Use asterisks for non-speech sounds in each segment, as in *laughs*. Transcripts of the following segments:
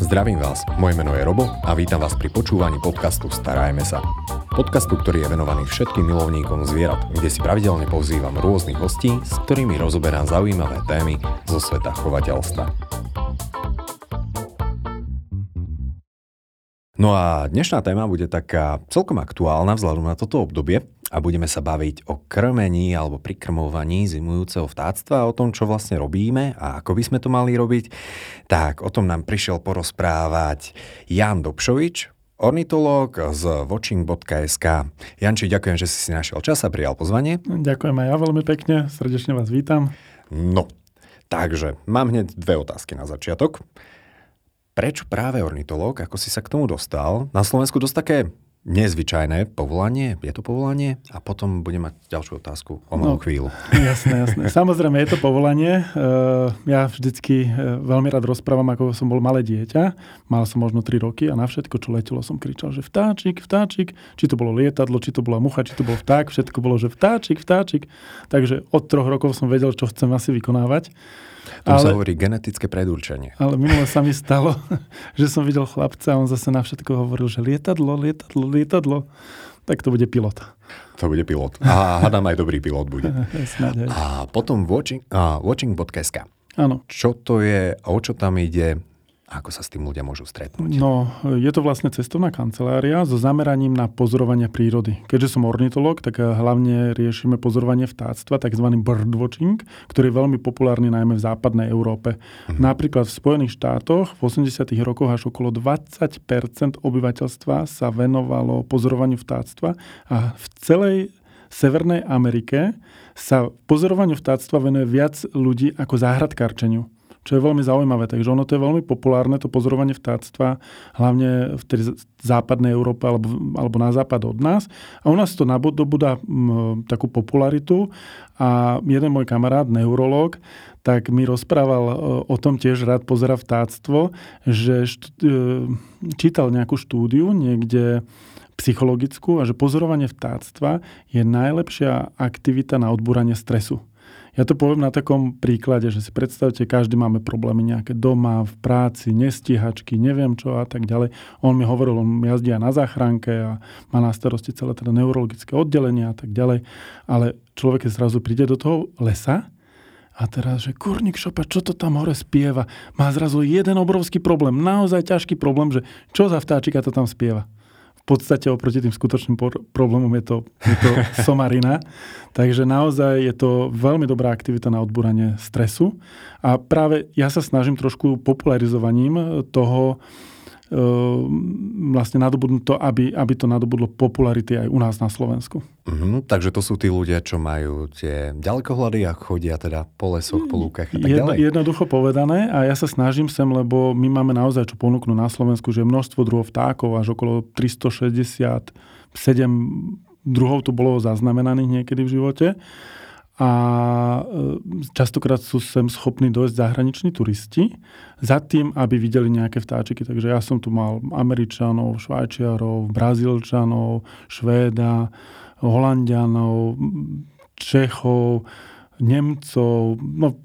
Zdravím vás, moje meno je Robo a vítam vás pri počúvaní podcastu Starajme sa. Podcastu, ktorý je venovaný všetkým milovníkom zvierat, kde si pravidelne pozývam rôznych hostí, s ktorými rozoberám zaujímavé témy zo sveta chovateľstva. No a dnešná téma bude taká celkom aktuálna vzhľadom na toto obdobie, a budeme sa baviť o krmení alebo prikrmovaní zimujúceho vtáctva o tom, čo vlastne robíme a ako by sme to mali robiť. Tak o tom nám prišiel porozprávať Jan Dobšovič, ornitológ z watching.sk. Janči, ďakujem, že si si našiel čas a prijal pozvanie. Ďakujem aj ja veľmi pekne, srdečne vás vítam. No, takže mám hneď dve otázky na začiatok. Prečo práve ornitológ, ako si sa k tomu dostal? Na Slovensku dosť také nezvyčajné povolanie, je to povolanie a potom budem mať ďalšiu otázku o malú no, chvíľu. *laughs* Jasné, jasné. Samozrejme je to povolanie. Eh, ja vždycky eh, veľmi rád rozprávam, ako som bol malé dieťa. Mal som možno 3 roky a na všetko, čo letelo, som kričal, že vtáčik, vtáčik. Či to bolo lietadlo, či to bola mucha, či to bol vták, všetko bolo, že vtáčik, vtáčik. Takže od troch rokov som vedel, čo chcem asi vykonávať. To ale, sa hovorí genetické predurčenie. Ale minule sa mi stalo, *laughs* že som videl chlapca a on zase na všetko hovoril, že lietadlo, lietadlo, lietadlo. Tak to bude pilot. To bude pilot. A hádam aj dobrý pilot bude. *laughs* a potom watching, uh, watching.sk. Áno. Čo to je, o čo tam ide, ako sa s tým ľudia môžu stretnúť? No, je to vlastne cestovná kancelária so zameraním na pozorovanie prírody. Keďže som ornitolog, tak hlavne riešime pozorovanie vtáctva, tzv. birdwatching, ktorý je veľmi populárny najmä v západnej Európe. Mhm. Napríklad v Spojených štátoch v 80. rokoch až okolo 20% obyvateľstva sa venovalo pozorovaniu vtáctva a v celej Severnej Amerike sa pozorovaniu vtáctva venuje viac ľudí ako záhradkárčeniu čo je veľmi zaujímavé. Takže ono to je veľmi populárne, to pozorovanie vtáctva, hlavne v tej západnej Európe alebo, alebo na západ od nás. A u nás to nabudá takú popularitu a jeden môj kamarát, neurolog, tak mi rozprával e, o tom tiež rád pozera vtáctvo, že e, čítal nejakú štúdiu niekde psychologickú a že pozorovanie vtáctva je najlepšia aktivita na odbúranie stresu. Ja to poviem na takom príklade, že si predstavte, každý máme problémy nejaké doma, v práci, nestíhačky, neviem čo a tak ďalej. On mi hovoril, on jazdí aj na záchranke a má na starosti celé teda neurologické oddelenie a tak ďalej. Ale človek zrazu príde do toho lesa a teraz, že kurník šopa, čo to tam hore spieva? Má zrazu jeden obrovský problém, naozaj ťažký problém, že čo za vtáčika to tam spieva v podstate oproti tým skutočným problémom je to, je to *laughs* somarina. Takže naozaj je to veľmi dobrá aktivita na odbúranie stresu. A práve ja sa snažím trošku popularizovaním toho, vlastne nadobudnúť to, aby, aby to nadobudlo popularity aj u nás na Slovensku. Mm-hmm, takže to sú tí ľudia, čo majú tie ďalekohľady a chodia teda po lesoch, po lúkach a tak Jedno, ďalej. Jednoducho povedané a ja sa snažím sem, lebo my máme naozaj čo ponúknuť na Slovensku, že je množstvo druhov vtákov, až okolo 367 druhov tu bolo zaznamenaných niekedy v živote a e, častokrát sú sem schopní dojsť zahraniční turisti za tým, aby videli nejaké vtáčiky. Takže ja som tu mal Američanov, Švajčiarov, Brazílčanov, Švéda, Holandianov, Čechov, Nemcov, no,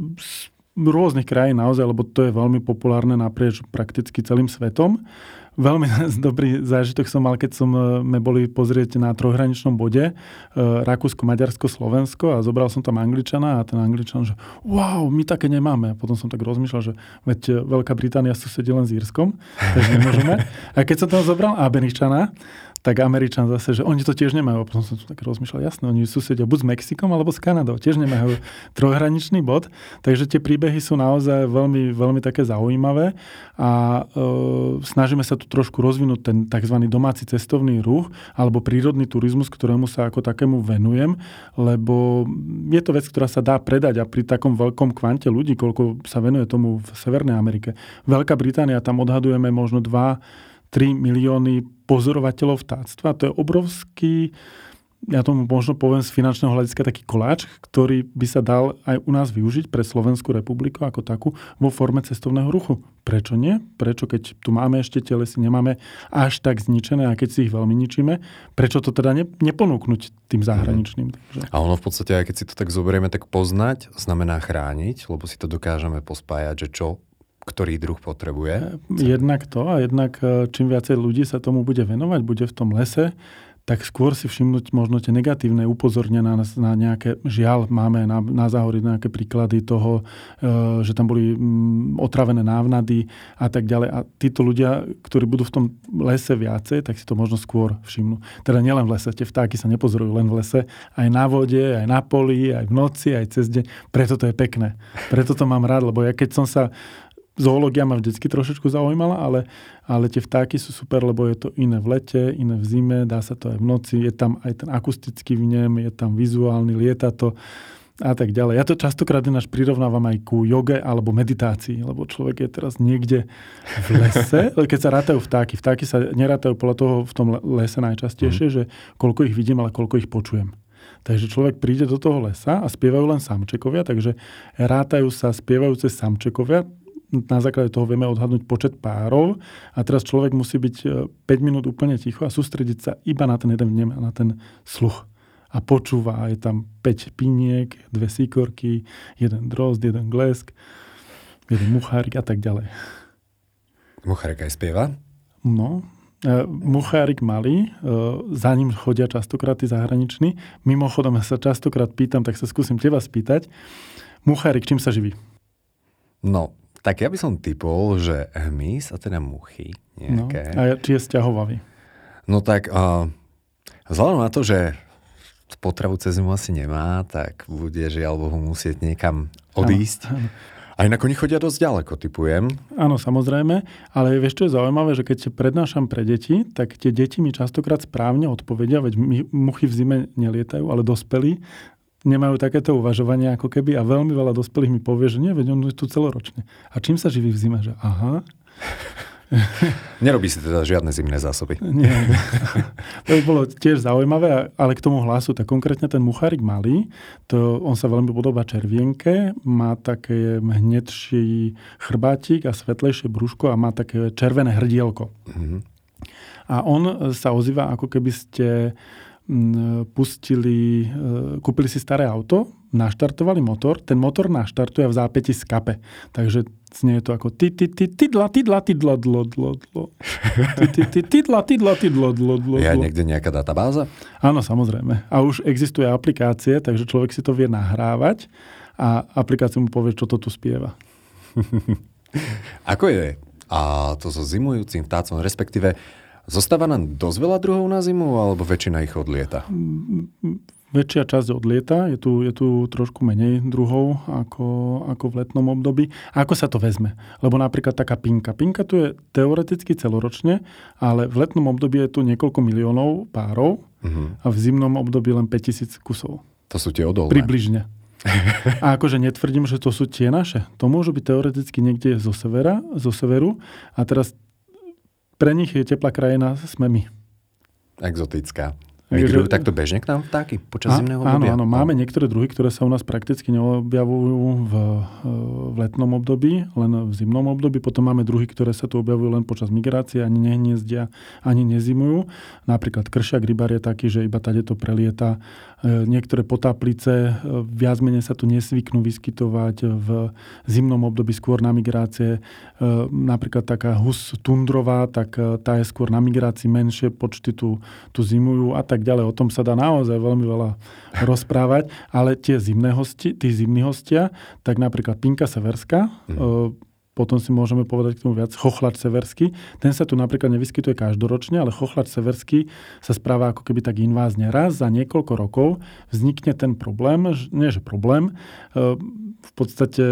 rôznych krajín naozaj, lebo to je veľmi populárne naprieč prakticky celým svetom. Veľmi *laughs* dobrý zážitok som mal, keď som, sme boli pozrieť na trojhraničnom bode e, Rakúsko, Maďarsko, Slovensko a zobral som tam Angličana a ten Angličan, že wow, my také nemáme. A potom som tak rozmýšľal, že veď e, Veľká Británia susedí len s Írskom, takže nemôžeme. *laughs* A keď som tam zobral Američana, tak Američan zase, že oni to tiež nemajú. A potom som tak rozmýšľal, jasné, oni susedia buď s Mexikom alebo s Kanadou. Tiež nemajú *laughs* trojhraničný bod. Takže tie príbehy sú naozaj veľmi, veľmi také zaujímavé a e, snažíme sa tu trošku rozvinúť ten tzv. domáci cestovný ruch alebo prírodný turizmus, ktorému sa ako takému venujem, lebo je to vec, ktorá sa dá predať a pri takom veľkom kvante ľudí, koľko sa venuje tomu v Severnej Amerike. Veľká Británia, tam odhadujeme možno 2 3 milióny pozorovateľov vtáctva. To je obrovský, ja tomu možno poviem z finančného hľadiska taký koláč, ktorý by sa dal aj u nás využiť pre Slovenskú republiku ako takú vo forme cestovného ruchu. Prečo nie? Prečo keď tu máme ešte tie lesy, nemáme až tak zničené a keď si ich veľmi ničíme, prečo to teda ne, neponúknuť tým zahraničným? Takže... A ono v podstate, aj keď si to tak zoberieme, tak poznať znamená chrániť, lebo si to dokážeme pospájať, že čo ktorý druh potrebuje? Jednak to a jednak e, čím viacej ľudí sa tomu bude venovať, bude v tom lese, tak skôr si všimnúť možno tie negatívne upozornenia na, na nejaké, žiaľ, máme na, na záhori nejaké príklady toho, e, že tam boli mm, otravené návnady a tak ďalej. A títo ľudia, ktorí budú v tom lese viacej, tak si to možno skôr všimnú. Teda nielen v lese, tie vtáky sa nepozorujú len v lese, aj na vode, aj na poli, aj v noci, aj cez deň. Preto to je pekné. Preto to mám rád, lebo ja keď som sa zoológia ma vždycky trošičku zaujímala, ale, ale tie vtáky sú super, lebo je to iné v lete, iné v zime, dá sa to aj v noci, je tam aj ten akustický vnem, je tam vizuálny, lieta to a tak ďalej. Ja to častokrát ináč prirovnávam aj ku joge alebo meditácii, lebo človek je teraz niekde v lese, *laughs* keď sa rátajú vtáky. Vtáky sa nerátajú podľa toho v tom lese najčastejšie, mm. že koľko ich vidím, ale koľko ich počujem. Takže človek príde do toho lesa a spievajú len samčekovia, takže rátajú sa spievajúce samčekovia, na základe toho vieme odhadnúť počet párov a teraz človek musí byť 5 e, minút úplne ticho a sústrediť sa iba na ten jeden vnem a na ten sluch. A počúva, je tam 5 piniek, dve síkorky, jeden drozd, jeden glesk, jeden muchárik a tak ďalej. Muchárik aj spieva? No, e, Muchárik malý, e, za ním chodia častokrát tí zahraniční. Mimochodom, ja sa častokrát pýtam, tak sa skúsim teba spýtať. Muchárik, čím sa živí? No, tak ja by som typol, že hmyz a teda muchy nejaké. No, a či je sťahovavý? No tak uh, vzhľadom na to, že potravu cez zimu asi nemá, tak bude žiaľ Bohu musieť niekam odísť. Áno, Aj inak oni chodia dosť ďaleko, typujem. Áno, samozrejme, ale vieš, čo je zaujímavé, že keď prednášam pre deti, tak tie deti mi častokrát správne odpovedia, veď muchy v zime nelietajú, ale dospelí nemajú takéto uvažovanie ako keby a veľmi veľa dospelých mi povie, že nie, veď on je tu celoročne. A čím sa živí v zime? Že aha. *laughs* Nerobí si teda žiadne zimné zásoby. *laughs* Nie. To by bolo tiež zaujímavé, ale k tomu hlasu, tak konkrétne ten muchárik malý, to on sa veľmi podobá červienke, má také hnedší chrbátik a svetlejšie brúško a má také červené hrdielko. Mm-hmm. A on sa ozýva, ako keby ste pustili, e, kúpili si staré auto, naštartovali motor, ten motor naštartuje v zápäti skape. Takže znie to ako ty, ty, ty, tydla, tydla, tydla, dlo, dlo, dlo. *laughs* Ty, ty, ty, tydla, tydla, tydlo, dlo, dlo, Je niekde nejaká databáza? Áno, samozrejme. A už existuje aplikácie, takže človek si to vie nahrávať a aplikácia mu povie, čo to tu spieva. *laughs* Ako je a to so zimujúcim vtácom, respektíve Zostáva nám dosť veľa druhov na zimu, alebo väčšina ich odlieta? Väčšia časť odlieta, je tu, je tu trošku menej druhov ako, ako v letnom období. A ako sa to vezme? Lebo napríklad taká pinka. Pinka tu je teoreticky celoročne, ale v letnom období je tu niekoľko miliónov párov uh-huh. a v zimnom období len 5000 kusov. To sú tie odolné. Približne. A akože netvrdím, že to sú tie naše. To môžu byť teoreticky niekde zo severa, zo severu. A teraz pre nich je teplá krajina, sme my. Exotická. Migrujú takto bežne k nám vtáky počas a, zimného obdobia? Áno, áno, máme niektoré druhy, ktoré sa u nás prakticky neobjavujú v, v letnom období, len v zimnom období. Potom máme druhy, ktoré sa tu objavujú len počas migrácie, ani nehniezdia, ani nezimujú. Napríklad kršiak rybar je taký, že iba tady to prelieta. E, niektoré potáplice e, viac menej sa tu nesvyknú vyskytovať v zimnom období skôr na migrácie. E, napríklad taká hus tundrová, tak tá je skôr na migrácii menšie počty tu, tu zimujú a tak tak ďalej. O tom sa dá naozaj veľmi veľa *laughs* rozprávať, ale tie zimné hosti, tí zimní hostia, tak napríklad Pinka Severská, mm potom si môžeme povedať k tomu viac, chochlač severský. Ten sa tu napríklad nevyskytuje každoročne, ale chochlač severský sa správa ako keby tak invázne. Raz za niekoľko rokov vznikne ten problém, nie že problém, e, v podstate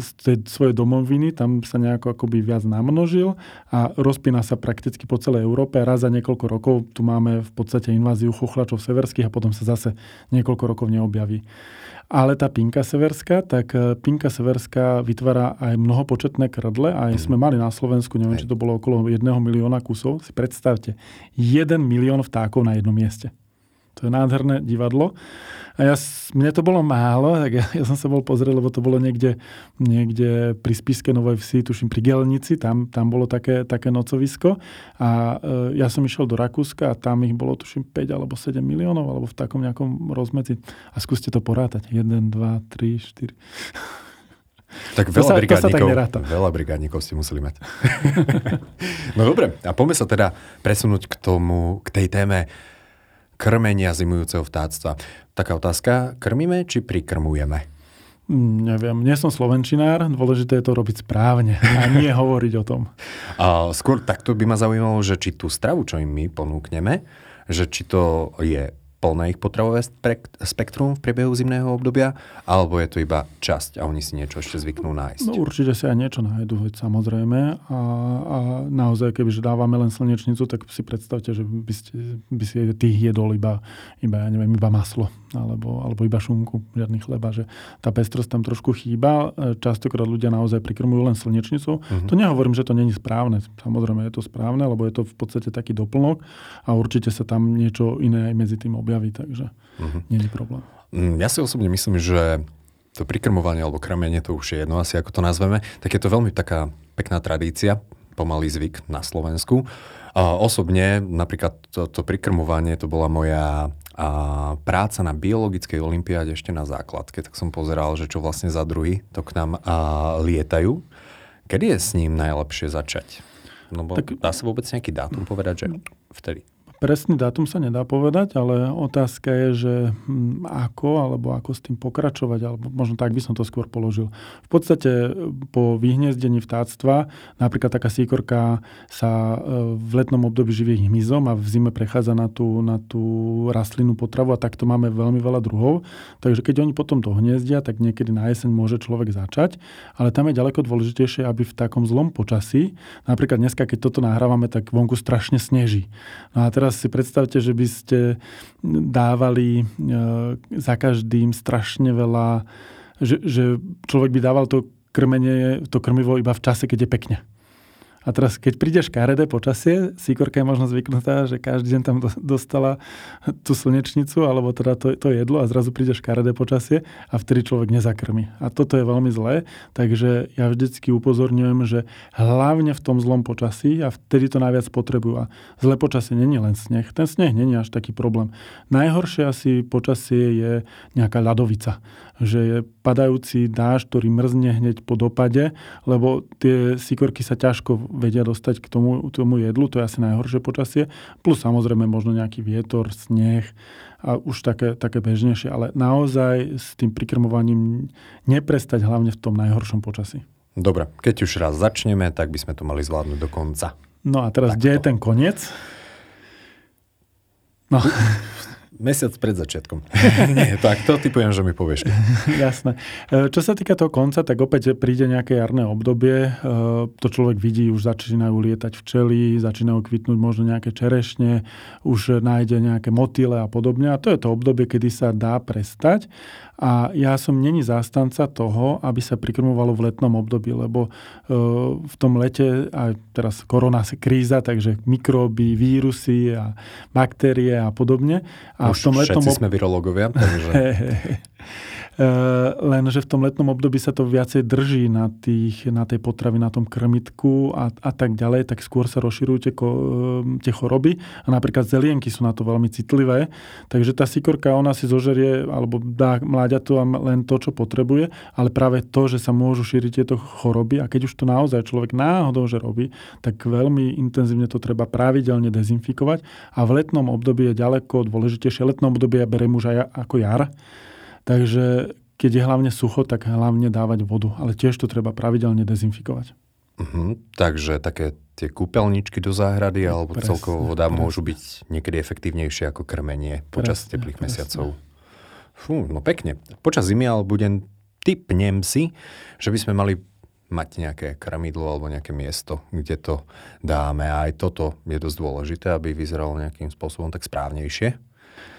z tej svojej domoviny tam sa nejako akoby viac namnožil a rozpína sa prakticky po celej Európe. Raz za niekoľko rokov tu máme v podstate inváziu chochlačov severských a potom sa zase niekoľko rokov neobjaví. Ale tá pinka severská, tak e, pinka severská vytvára aj mnohopočetné krdle. Aj mm. sme mali na Slovensku, neviem, či to bolo okolo 1 milióna kusov. Si predstavte, 1 milión vtákov na jednom mieste. To je nádherné divadlo. A ja, mne to bolo málo, tak ja, ja som sa bol pozrieť, lebo to bolo niekde, niekde pri Spiske Novej Vsi, tuším pri Gelnici, tam, tam bolo také, také nocovisko. A e, ja som išiel do Rakúska a tam ich bolo tuším 5 alebo 7 miliónov, alebo v takom nejakom rozmedzi. A skúste to porátať. 1, 2, 3, 4. Tak veľa brigádnikov, veľa brigádnikov ste museli mať. *laughs* no dobre, a poďme sa teda presunúť k tomu, k tej téme krmenia zimujúceho vtáctva. Taká otázka, krmíme či prikrmujeme? Mm, neviem, nie som slovenčinár, dôležité je to robiť správne a nie *laughs* hovoriť o tom. A skôr takto by ma zaujímalo, že či tú stravu, čo im my ponúkneme, že či to je plné ich potravové spektrum v priebehu zimného obdobia, alebo je to iba časť a oni si niečo ešte zvyknú nájsť? No určite si aj niečo nájdu, veď samozrejme. A, a naozaj, kebyže dávame len slnečnicu, tak si predstavte, že by, ste, by si tých jedol iba, iba, ja neviem, iba maslo alebo, alebo iba šunku, žiadny chleba. Že tá pestrosť tam trošku chýba. Častokrát ľudia naozaj prikrmujú len slnečnicu. Uh-huh. To nehovorím, že to není správne. Samozrejme je to správne, lebo je to v podstate taký doplnok a určite sa tam niečo iné aj medzi tým objaví, takže uh-huh. nie je problém. Mm, ja si osobne myslím, že to prikrmovanie alebo krmenie, to už je jedno asi, ako to nazveme, tak je to veľmi taká pekná tradícia, pomalý zvyk na Slovensku. Osobne napríklad to, to prikrmovanie, to bola moja a práca na biologickej olimpiáde ešte na základke, tak som pozeral, že čo vlastne za druhy to k nám a, lietajú. Kedy je s ním najlepšie začať? No bo tak, dá sa vôbec nejaký dátum povedať, že vtedy? Presný dátum sa nedá povedať, ale otázka je, že hm, ako alebo ako s tým pokračovať, alebo možno tak by som to skôr položil. V podstate po vyhniezdení vtáctva, napríklad taká síkorka sa e, v letnom období živí hmyzom a v zime prechádza na tú, na tú rastlinnú potravu a takto máme veľmi veľa druhov. Takže keď oni potom to hniezdia, tak niekedy na jeseň môže človek začať, ale tam je ďaleko dôležitejšie, aby v takom zlom počasí, napríklad dneska, keď toto nahrávame, tak vonku strašne sneží. No a teraz teraz si predstavte, že by ste dávali e, za každým strašne veľa, že, že človek by dával to krmenie, to krmivo iba v čase, keď je pekne. A teraz, keď príde škaredé počasie, síkorka je možno zvyknutá, že každý deň tam dostala tú slnečnicu, alebo teda to, to jedlo a zrazu príde škaredé počasie a vtedy človek nezakrmi. A toto je veľmi zlé, takže ja vždycky upozorňujem, že hlavne v tom zlom počasí a vtedy to najviac potrebujú. A zlé počasie není len sneh. Ten sneh není až taký problém. Najhoršie asi počasie je nejaká ľadovica že je padajúci dáž, ktorý mrzne hneď po dopade, lebo tie sikorky sa ťažko vedia dostať k tomu, tomu jedlu, to je asi najhoršie počasie, plus samozrejme možno nejaký vietor, sneh a už také, také bežnejšie, ale naozaj s tým prikrmovaním neprestať hlavne v tom najhoršom počasí. Dobre, keď už raz začneme, tak by sme to mali zvládnuť do konca. No a teraz, Takto. kde je ten koniec? No. *laughs* Mesiac pred začiatkom. *laughs* Nie, tak to typujem, že mi povieš. *laughs* Jasné. E, čo sa týka toho konca, tak opäť príde nejaké jarné obdobie. E, to človek vidí, už začínajú lietať včely, začínajú kvitnúť možno nejaké čerešne, už nájde nejaké motyle a podobne. A to je to obdobie, kedy sa dá prestať. A ja som není zástanca toho, aby sa prikrmovalo v letnom období, lebo e, v tom lete, aj teraz korona kríza, takže mikróby, vírusy a baktérie a podobne. A Už v tom letnom všetci ob... sme virológovia. Takže... *laughs* Eh, lenže v tom letnom období sa to viacej drží na, tých, na tej potravi, na tom krmitku a, a tak ďalej, tak skôr sa rozširujú tie, eh, tie choroby. A napríklad zelienky sú na to veľmi citlivé. Takže tá sikorka, ona si zožerie alebo dá mláďatu len to, čo potrebuje, ale práve to, že sa môžu šíriť tieto choroby a keď už to naozaj človek náhodou, že robí, tak veľmi intenzívne to treba pravidelne dezinfikovať a v letnom období je ďaleko dôležitejšie. Letnom období ja berem už aj ako jar, Takže keď je hlavne sucho, tak hlavne dávať vodu. Ale tiež to treba pravidelne dezinfikovať. Uh-huh. Takže také tie kúpeľničky do záhrady alebo presne, celkovo voda presne. môžu byť niekedy efektívnejšie ako krmenie počas presne, teplých presne. mesiacov. Fú, no pekne. Počas zimy ale budem, typnem si, že by sme mali mať nejaké krmidlo alebo nejaké miesto, kde to dáme. A aj toto je dosť dôležité, aby vyzeralo nejakým spôsobom tak správnejšie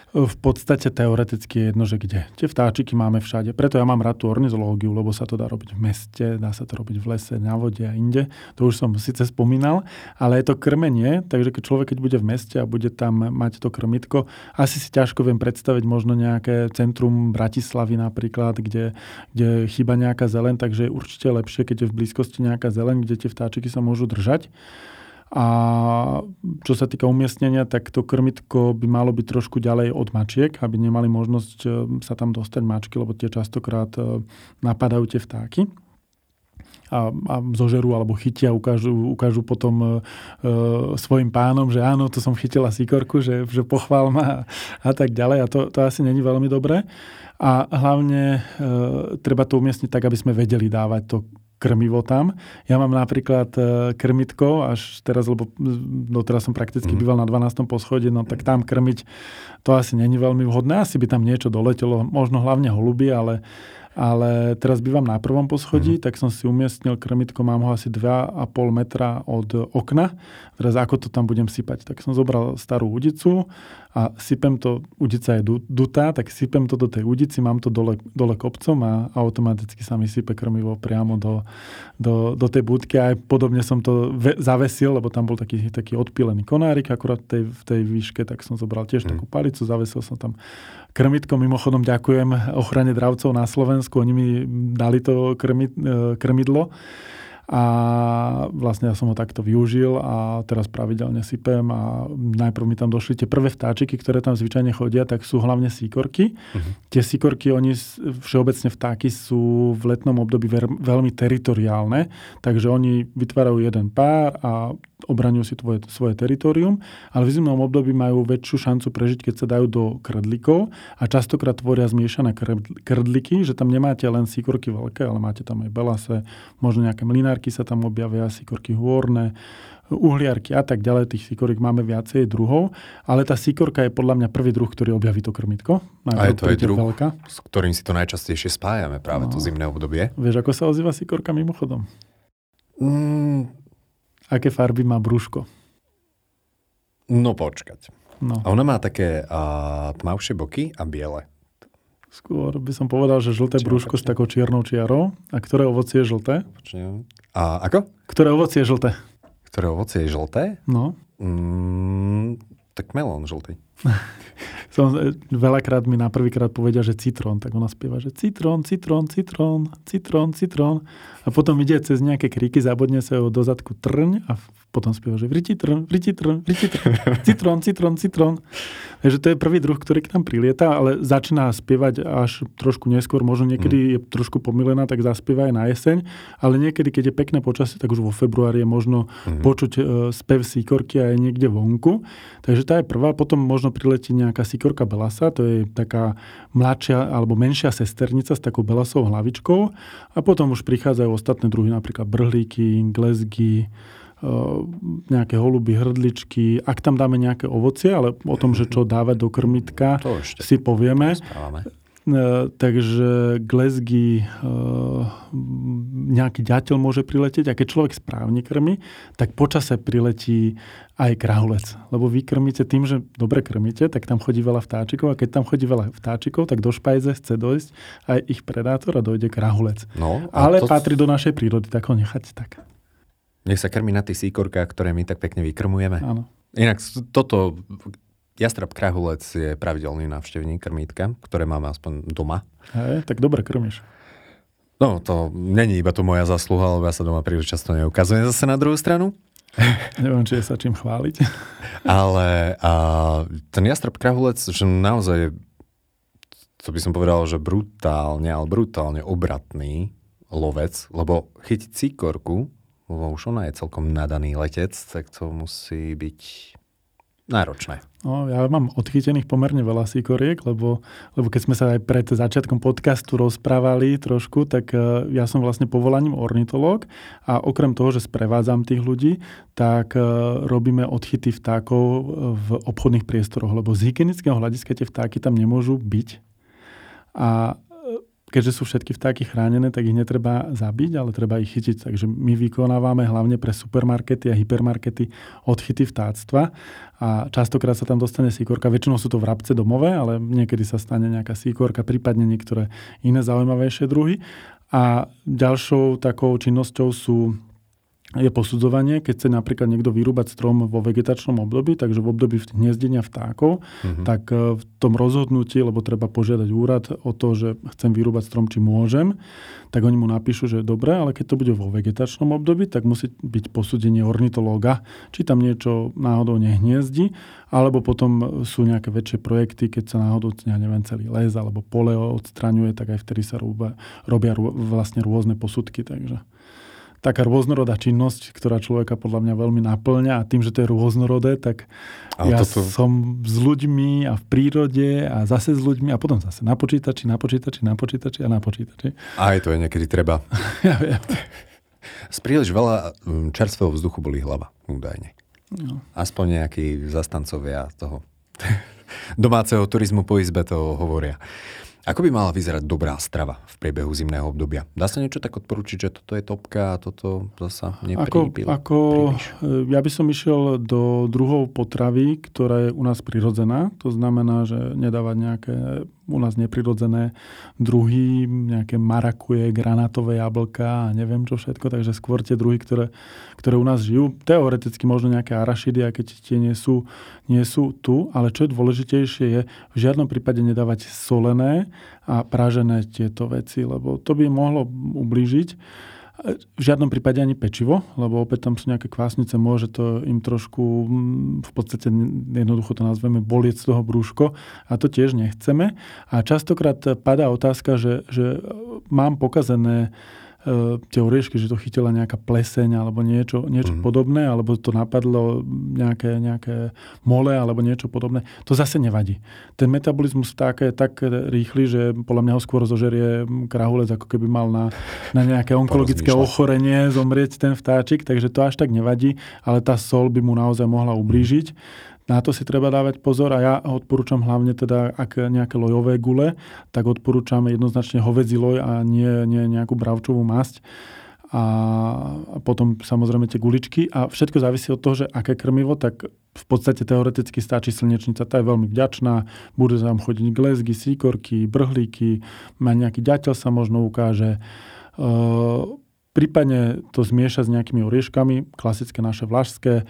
v podstate teoreticky je jedno, že kde. Tie vtáčiky máme všade. Preto ja mám rád tú ornizológiu, lebo sa to dá robiť v meste, dá sa to robiť v lese, na vode a inde. To už som síce spomínal, ale je to krmenie, takže keď človek keď bude v meste a bude tam mať to krmitko, asi si ťažko viem predstaviť možno nejaké centrum Bratislavy napríklad, kde, kde chýba nejaká zelen, takže je určite lepšie, keď je v blízkosti nejaká zelen, kde tie vtáčiky sa môžu držať. A čo sa týka umiestnenia, tak to krmitko by malo byť trošku ďalej od mačiek, aby nemali možnosť e, sa tam dostať mačky, lebo tie častokrát e, napadajú tie vtáky. a, a zožerú alebo chytia, ukážu, ukážu potom e, svojim pánom, že áno, to som chytila síkorku, že, že pochvál ma a, a tak ďalej. A to, to asi není veľmi dobré. A hlavne e, treba to umiestniť tak, aby sme vedeli dávať to krmivo tam. Ja mám napríklad e, krmitko, až teraz, lebo no teraz som prakticky mm. býval na 12. poschodí, no tak tam krmiť to asi není veľmi vhodné. Asi by tam niečo doletelo, možno hlavne holuby, ale ale teraz bývam na prvom poschodí, mm. tak som si umiestnil krmitko, mám ho asi 2,5 metra od okna. Teraz ako to tam budem sypať? Tak som zobral starú udicu a sypem to, udica je dutá, tak sypem to do tej udici, mám to dole, dole kopcom a automaticky sa mi sype krmivo priamo do, do, do tej budky. Aj podobne som to ve, zavesil, lebo tam bol taký, taký odpílený konárik akurát v tej, v tej výške, tak som zobral tiež mm. takú palicu, zavesil som tam krmitko. Mimochodom ďakujem ochrane dravcov na Slovensku, oni mi dali to krmi, e, krmidlo a vlastne ja som ho takto využil a teraz pravidelne sypem a najprv mi tam došli tie prvé vtáčiky, ktoré tam zvyčajne chodia, tak sú hlavne síkorky. Uh-huh. Tie síkorky, oni všeobecne vtáky sú v letnom období veľmi teritoriálne, takže oni vytvárajú jeden pár a obraňujú si tvoje, svoje teritorium, ale v zimnom období majú väčšiu šancu prežiť, keď sa dajú do krdlikov a častokrát tvoria zmiešané krdliky, že tam nemáte len síkorky veľké, ale máte tam aj belase, možno nejaké mlinárky sa tam objavia, síkorky hôrne, uhliarky a tak ďalej. Tých síkorik máme viacej druhov, ale tá síkorka je podľa mňa prvý druh, ktorý objaví to krmitko. A je to aj druh, veľká. s ktorým si to najčastejšie spájame práve no. to zimné obdobie. Vieš, ako sa ozýva síkorka mimochodom? Mm, Aké farby má brúško? No počkať. No. A ona má také uh, tmavšie boky a biele. Skôr by som povedal, že žlté brúško s takou čiernou čiarou. A ktoré ovocie je žlté? A ako? Ktoré ovocie je žlté? Ktoré ovocie je žlté? No. Mm, tak melón žltý. *laughs* som, e, veľakrát mi na prvýkrát povedia, že citrón, tak ona spieva, že citrón, citrón, citrón, citrón, citrón. A potom ide cez nejaké kríky, zabodne sa ho do zadku trň a potom spieva, že trň, vriti trň, citrón, citrón, citrón. Takže to je prvý druh, ktorý k nám prilieta, ale začína spievať až trošku neskôr, možno niekedy mm. je trošku pomilená, tak zaspieva aj na jeseň, ale niekedy, keď je pekné počasie, tak už vo februári je možno mm. počuť e, spev síkorky aj niekde vonku. Takže tá je prvá, potom možno priletí nejaká síkorka belasa, to je taká mladšia alebo menšia sesternica s takou belasou hlavičkou a potom už prichádzajú ostatné druhy, napríklad brhlíky, glezgy, nejaké holuby, hrdličky, ak tam dáme nejaké ovocie, ale o tom, že čo dávať do krmitka, si povieme. Takže glezgy, nejaký ďateľ môže priletieť a keď človek správne krmi, tak počase priletí aj krahulec. Lebo vy krmíte tým, že dobre krmíte, tak tam chodí veľa vtáčikov a keď tam chodí veľa vtáčikov, tak do špajze chce dojsť aj ich predátor a dojde krahulec. No, Ale to... patrí do našej prírody, tak ho nechať tak. Nech sa krmi na tých síkorkách, ktoré my tak pekne vykrmujeme. Áno. Inak toto, jastrab krahulec je pravidelný návštevník krmítka, ktoré máme aspoň doma. Hej, tak dobre krmiš. No, to není iba to moja zasluha, lebo ja sa doma príliš často neukazujem zase na druhú stranu. *laughs* Neviem, či je sa čím chváliť. *laughs* Ale a, ten jastrab krahulec, že naozaj, to by som povedal, že brutálne, ale brutálne obratný lovec, lebo chytiť síkorku lebo už ona je celkom nadaný letec, tak to musí byť náročné. No, ja mám odchytených pomerne veľa síkoriek, lebo, lebo keď sme sa aj pred začiatkom podcastu rozprávali trošku, tak uh, ja som vlastne povolaním ornitológ a okrem toho, že sprevádzam tých ľudí, tak uh, robíme odchyty vtákov v obchodných priestoroch, lebo z hygienického hľadiska tie vtáky tam nemôžu byť. A keďže sú všetky vtáky chránené, tak ich netreba zabiť, ale treba ich chytiť. Takže my vykonávame hlavne pre supermarkety a hypermarkety odchyty vtáctva a častokrát sa tam dostane síkorka. Väčšinou sú to vrabce domové, ale niekedy sa stane nejaká síkorka, prípadne niektoré iné zaujímavejšie druhy. A ďalšou takou činnosťou sú je posudzovanie, keď chce napríklad niekto vyrúbať strom vo vegetačnom období, takže v období hniezdenia vtákov, mm-hmm. tak e, v tom rozhodnutí, lebo treba požiadať úrad o to, že chcem vyrúbať strom, či môžem, tak oni mu napíšu, že dobre, ale keď to bude vo vegetačnom období, tak musí byť posúdenie ornitológa, či tam niečo náhodou nehniezdi, alebo potom sú nejaké väčšie projekty, keď sa náhodou, ja neviem, celý les alebo pole odstraňuje, tak aj vtedy sa robia, robia vlastne rôzne posudky. Takže taká rôznorodá činnosť, ktorá človeka podľa mňa veľmi naplňa a tým, že to je rôznorodé, tak Ale ja toto... som s ľuďmi a v prírode a zase s ľuďmi a potom zase na počítači, na počítači, na počítači a na počítači. Aj to je niekedy treba. *laughs* ja viem. Z príliš veľa mm, čerstvého vzduchu boli hlava, údajne. No. Aspoň nejakí zastancovia toho *laughs* domáceho turizmu po izbe to hovoria. Ako by mala vyzerať dobrá strava v priebehu zimného obdobia? Dá sa niečo tak odporučiť, že toto je topka a toto zasa neprípil? Ako, ako e, ja by som išiel do druhov potravy, ktorá je u nás prirodzená. To znamená, že nedávať nejaké u nás neprirodzené druhy, nejaké marakuje, granátové jablka a neviem čo všetko, takže skôr tie druhy, ktoré, ktoré u nás žijú. Teoreticky možno nejaké arašidy, aj keď tie nie sú, nie sú tu, ale čo je dôležitejšie je v žiadnom prípade nedávať solené a pražené tieto veci, lebo to by mohlo ublížiť. V žiadnom prípade ani pečivo, lebo opäť tam sú nejaké kvásnice, môže to im trošku, mm, v podstate jednoducho to nazveme, bolieť z toho brúško a to tiež nechceme. A častokrát padá otázka, že, že mám pokazené tie oriešky, že to chytila nejaká pleseň alebo niečo, niečo mm. podobné, alebo to napadlo nejaké, nejaké mole alebo niečo podobné. To zase nevadí. Ten metabolizmus vtáka je tak rýchly, že podľa mňa ho skôr zožerie krahulec, ako keby mal na, na nejaké *laughs* onkologické ochorenie zomrieť ten vtáčik, takže to až tak nevadí, ale tá sol by mu naozaj mohla ublížiť. Na to si treba dávať pozor a ja odporúčam hlavne teda, ak nejaké lojové gule, tak odporúčam jednoznačne hovedzí loj a nie, nie nejakú bravčovú masť. A potom samozrejme tie guličky. A všetko závisí od toho, že aké krmivo, tak v podstate teoreticky stačí slnečnica, tá je veľmi vďačná, bude tam chodiť glezgy, síkorky, brhlíky, má nejaký ďateľ sa možno ukáže. Uh, Prípadne to zmiešať s nejakými orieškami, klasické naše vlašské. E,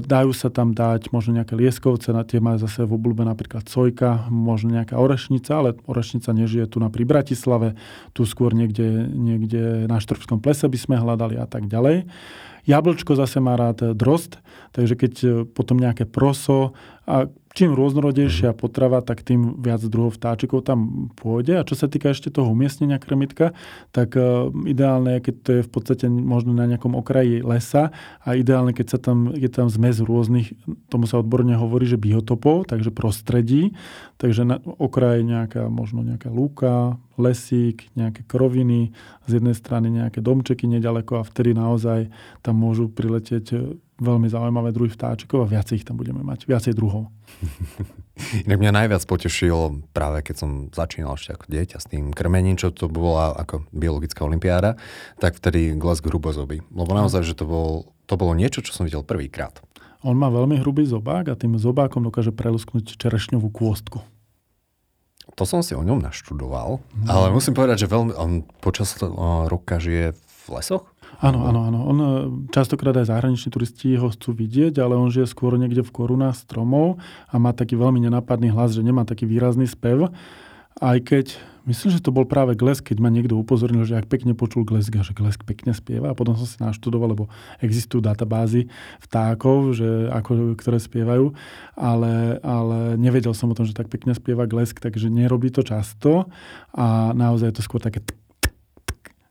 dajú sa tam dať možno nejaké lieskovce, na tie majú zase v obľúbe napríklad sojka, možno nejaká orešnica, ale orešnica nežije tu na pri Bratislave, tu skôr niekde, niekde na Štrbskom plese by sme hľadali a tak ďalej. Jablčko zase má rád drost, takže keď e, potom nejaké proso a čím rôznorodejšia mhm. potrava, tak tým viac druhov vtáčikov tam pôjde. A čo sa týka ešte toho umiestnenia krmitka, tak uh, ideálne je, keď to je v podstate možno na nejakom okraji lesa a ideálne, keď sa tam, je tam zmes rôznych, tomu sa odborne hovorí, že biotopov, takže prostredí, takže na okraji nejaká, možno nejaká lúka, lesík, nejaké kroviny, z jednej strany nejaké domčeky nedaleko a vtedy naozaj tam môžu priletieť veľmi zaujímavé druhy vtáčikov a viacej ich tam budeme mať, viacej druhov. *laughs* Inak mňa najviac potešilo práve keď som začínal ešte ako dieťa s tým krmením, čo to bola ako biologická olimpiáda, tak vtedy glesk hrubozoby. Lebo naozaj, že to, bol, to bolo niečo, čo som videl prvýkrát. On má veľmi hrubý zobák a tým zobákom dokáže prelusknúť čerešňovú kôstku. To som si o ňom naštudoval, no. ale musím povedať, že veľmi, on počas roka žije v lesoch? Áno, áno, áno. On, e, častokrát aj zahraniční turisti ho chcú vidieť, ale on žije skôr niekde v korunách stromov a má taký veľmi nenápadný hlas, že nemá taký výrazný spev. Aj keď, myslím, že to bol práve Glesk, keď ma niekto upozornil, že ak pekne počul Glesk a že Glesk pekne spieva. A potom som si naštudoval, lebo existujú databázy vtákov, že ako, ktoré spievajú, ale, ale nevedel som o tom, že tak pekne spieva Glesk, takže nerobí to často a naozaj je to skôr také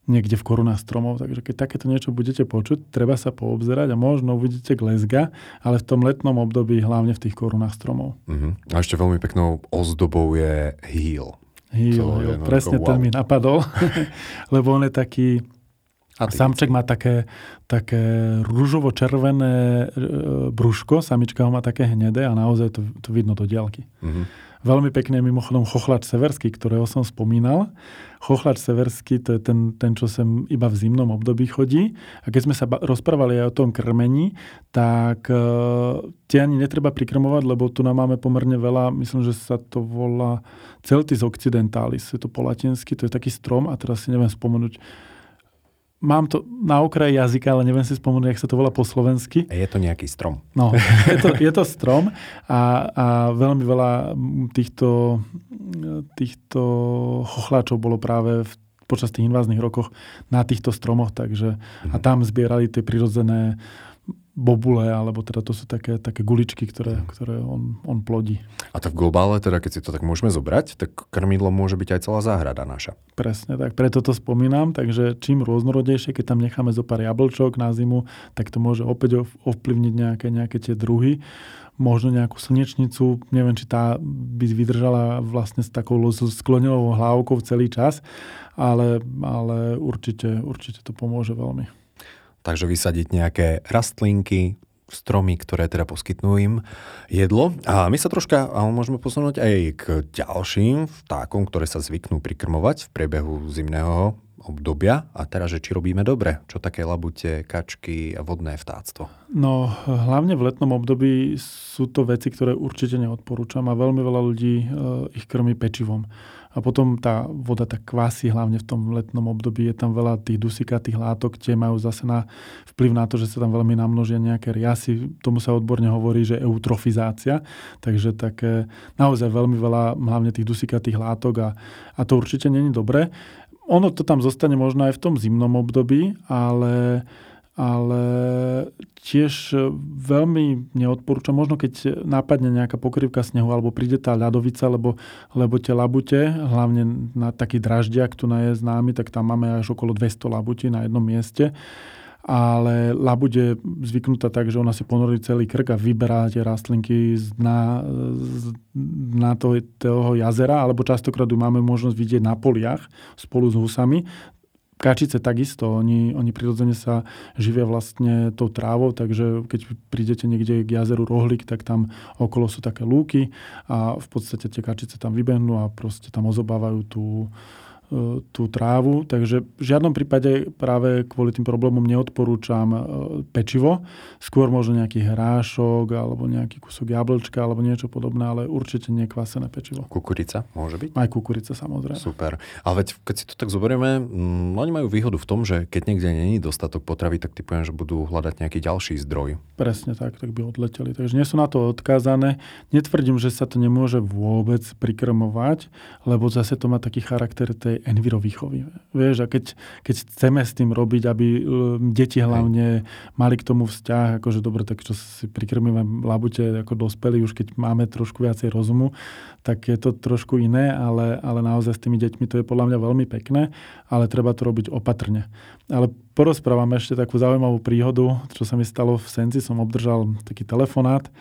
niekde v korunách stromov. Takže keď takéto niečo budete počuť, treba sa poobzerať a možno uvidíte glezga, ale v tom letnom období hlavne v tých korunách stromov. Uh-huh. A ešte veľmi peknou ozdobou je hýl. Hýl, hýl presne wow. ten mi napadol, *laughs* lebo on je taký, Samček má také, také rúžovo-červené e, brúško, samička ho má také hnedé a naozaj to, to vidno do diaľky. Uh-huh. Veľmi pekne mimochodom chochlač severský, ktorého som spomínal. Chochlač severský, to je ten, ten, čo sem iba v zimnom období chodí. A keď sme sa rozprávali aj o tom krmení, tak e, tie ani netreba prikrmovať, lebo tu nám máme pomerne veľa, myslím, že sa to volá Celtis occidentalis, je to po latinsky, to je taký strom a teraz si neviem spomenúť, Mám to na okraji jazyka, ale neviem si spomenúť, jak sa to volá po slovensky. Je to nejaký strom. No, *laughs* je to, je to strom a, a veľmi veľa týchto, týchto chochláčov bolo práve v, počas tých inváznych rokoch na týchto stromoch, takže a mhm. tam zbierali tie prirodzené bobule, alebo teda to sú také, také guličky, ktoré, ktoré on, on plodí. A to v globále, teda keď si to tak môžeme zobrať, tak krmidlo môže byť aj celá záhrada naša. Presne tak, preto to spomínam, takže čím rôznorodejšie, keď tam necháme zo pár jablčok na zimu, tak to môže opäť ovplyvniť nejaké, nejaké tie druhy možno nejakú slnečnicu, neviem, či tá by vydržala vlastne s takou sklonilou hlávkou celý čas, ale, ale určite, určite to pomôže veľmi. Takže vysadiť nejaké rastlinky, stromy, ktoré teda poskytnú im jedlo. A my sa troška môžeme posunúť aj k ďalším vtákom, ktoré sa zvyknú prikrmovať v priebehu zimného obdobia a teraz, že či robíme dobre, čo také labute, kačky a vodné vtáctvo? No, hlavne v letnom období sú to veci, ktoré určite neodporúčam a veľmi veľa ľudí e, ich krmí pečivom. A potom tá voda tak kvásí, hlavne v tom letnom období. Je tam veľa tých dusikatých látok, tie majú zase na vplyv na to, že sa tam veľmi namnožia nejaké riasy. Tomu sa odborne hovorí, že eutrofizácia. Takže také naozaj veľmi veľa hlavne tých dusikatých látok a, a to určite není dobré. Ono to tam zostane možno aj v tom zimnom období, ale, ale tiež veľmi neodporúčam, možno keď napadne nejaká pokrývka snehu alebo príde tá ľadovica, lebo, lebo tie labute, hlavne na taký draždiak, tu je známy, tak tam máme až okolo 200 labutí na jednom mieste ale labuť je zvyknutá tak, že ona si ponorí celý krk a vyberá tie rastlinky z dna, z dna toho, toho jazera, alebo častokrát ju máme možnosť vidieť na poliach spolu s husami. Kačice takisto, oni, oni prirodzene sa živia vlastne tou trávou, takže keď prídete niekde k jazeru Rohlik, tak tam okolo sú také lúky a v podstate tie kačice tam vybehnú a proste tam ozobávajú tú, tú trávu, takže v žiadnom prípade práve kvôli tým problémom neodporúčam e, pečivo, skôr možno nejaký hrášok alebo nejaký kúsok jablčka alebo niečo podobné, ale určite nekvasené pečivo. Kukurica môže byť? Aj kukurica samozrejme. Super. Ale veď keď si to tak zoberieme, mm, oni majú výhodu v tom, že keď niekde není dostatok potravy, tak typujem, že budú hľadať nejaký ďalší zdroj. Presne tak, tak by odleteli. Takže nie sú na to odkázané. Netvrdím, že sa to nemôže vôbec prikrmovať, lebo zase to má taký charakter tej tej envirovýchovy. Vieš, a keď, keď chceme s tým robiť, aby e, deti hlavne mali k tomu vzťah, akože dobre, tak čo si prikrmíme labute ako dospelí, už keď máme trošku viacej rozumu, tak je to trošku iné, ale, ale naozaj s tými deťmi to je podľa mňa veľmi pekné, ale treba to robiť opatrne. Ale porozprávam ešte takú zaujímavú príhodu, čo sa mi stalo v Senci. Som obdržal taký telefonát,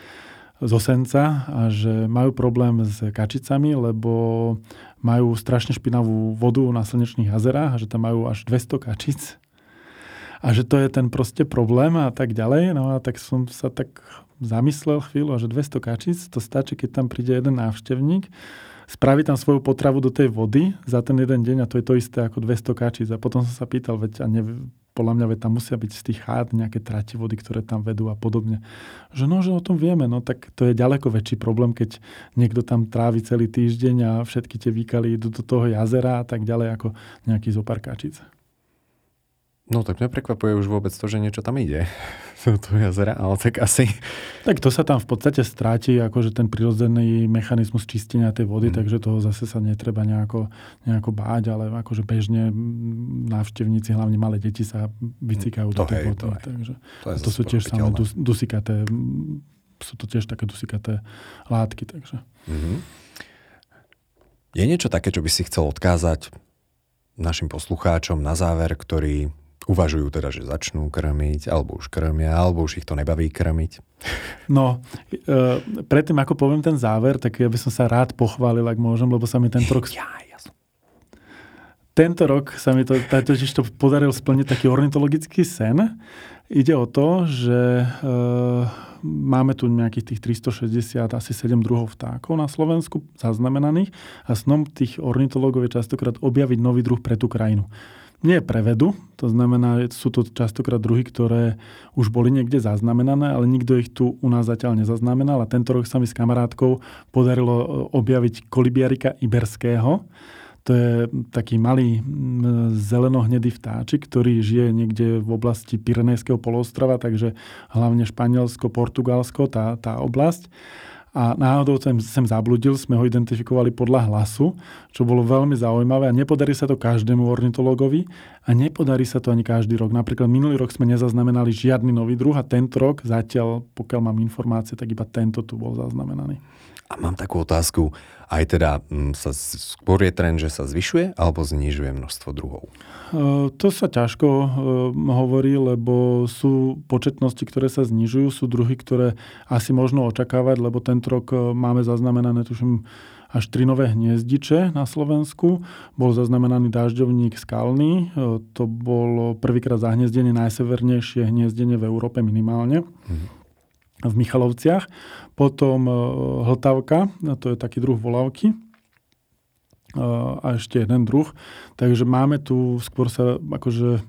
zo Senca a že majú problém s kačicami, lebo majú strašne špinavú vodu na slnečných jazerách a že tam majú až 200 kačic a že to je ten proste problém a tak ďalej. No a tak som sa tak zamyslel chvíľu a že 200 kačic, to stačí, keď tam príde jeden návštevník, spraví tam svoju potravu do tej vody za ten jeden deň a to je to isté ako 200 kačic. A potom som sa pýtal, veď a ne, podľa mňa tam musia byť z tých chát nejaké trati vody, ktoré tam vedú a podobne. Že no, že o tom vieme, no tak to je ďaleko väčší problém, keď niekto tam trávi celý týždeň a všetky tie výkaly idú do toho jazera a tak ďalej ako nejaký zopár kačice. No tak mňa prekvapuje už vôbec to, že niečo tam ide *laughs* do toho jazera, ale tak asi... Tak to sa tam v podstate stráti, akože ten prirodzený mechanizmus čistenia tej vody, mm. takže toho zase sa netreba nejako, nejako báť, ale akože bežne návštevníci, hlavne malé deti sa vycikajú to do tej vody. To, takže to, to sú tiež samé dus, dusikaté, sú to tiež také dusikaté látky. Takže. Mm-hmm. Je niečo také, čo by si chcel odkázať našim poslucháčom na záver, ktorí uvažujú teda, že začnú krmiť, alebo už krmia, alebo už ich to nebaví krmiť? No, e, predtým ako poviem ten záver, tak ja by som sa rád pochválil, ak môžem, lebo sa mi tento rok... Ja, ja som... Tento rok sa mi to, totiž to podaril splniť taký ornitologický sen. Ide o to, že e, máme tu nejakých tých 360, asi 7 druhov vtákov na Slovensku zaznamenaných a snom tých ornitológov je častokrát objaviť nový druh pre tú krajinu nie prevedu, to znamená, sú to častokrát druhy, ktoré už boli niekde zaznamenané, ale nikto ich tu u nás zatiaľ nezaznamenal a tento rok sa mi s kamarátkou podarilo e, objaviť kolibiarika iberského. To je taký malý zelenohnedý vtáčik, ktorý žije niekde v oblasti Pyrenejského polostrova, takže hlavne Španielsko, Portugalsko, tá, tá oblasť a náhodou sem, sem zabludil, sme ho identifikovali podľa hlasu, čo bolo veľmi zaujímavé a nepodarí sa to každému ornitologovi a nepodarí sa to ani každý rok. Napríklad minulý rok sme nezaznamenali žiadny nový druh a tento rok zatiaľ, pokiaľ mám informácie, tak iba tento tu bol zaznamenaný. A mám takú otázku, aj teda m, sa skôr je trend, že sa zvyšuje alebo znižuje množstvo druhov? To sa ťažko hovorí, lebo sú početnosti, ktoré sa znižujú, sú druhy, ktoré asi možno očakávať, lebo tento rok máme zaznamenané, tuším, až tri nové hniezdiče na Slovensku. Bol zaznamenaný dažďovník skalný. To bolo prvýkrát zahniezdenie, najsevernejšie hniezdenie v Európe minimálne. Mm v Michalovciach. Potom e, hltavka, to je taký druh volavky. E, a ešte jeden druh. Takže máme tu, skôr sa akože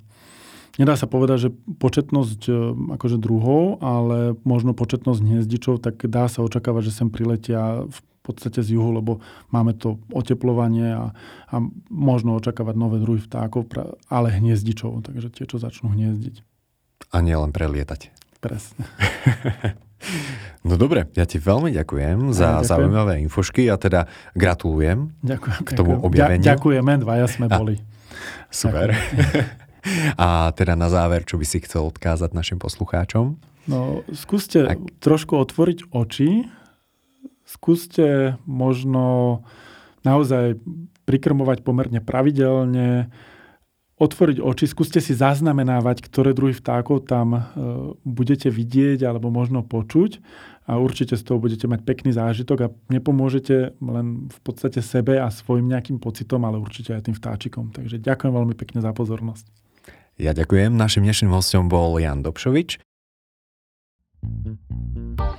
Nedá sa povedať, že početnosť e, akože druhov, ale možno početnosť hniezdičov, tak dá sa očakávať, že sem priletia v podstate z juhu, lebo máme to oteplovanie a, a možno očakávať nové druhy vtákov, ale hniezdičov, takže tie, čo začnú hniezdiť. A nielen prelietať. Presne. *laughs* No dobre, ja ti veľmi ďakujem za ďakujem. zaujímavé infošky a teda gratulujem ďakujem, k tomu ďakujem. objaveniu. Ďakujeme, dvaja sme a, boli. *laughs* Super. *laughs* a teda na záver, čo by si chcel odkázať našim poslucháčom? No, skúste Ak... trošku otvoriť oči. Skúste možno naozaj prikrmovať pomerne pravidelne, otvoriť oči, skúste si zaznamenávať, ktoré druhy vtákov tam e, budete vidieť alebo možno počuť a určite z toho budete mať pekný zážitok a nepomôžete len v podstate sebe a svojim nejakým pocitom, ale určite aj tým vtáčikom. Takže ďakujem veľmi pekne za pozornosť. Ja ďakujem. Našim dnešným hostom bol Jan Dobšovič.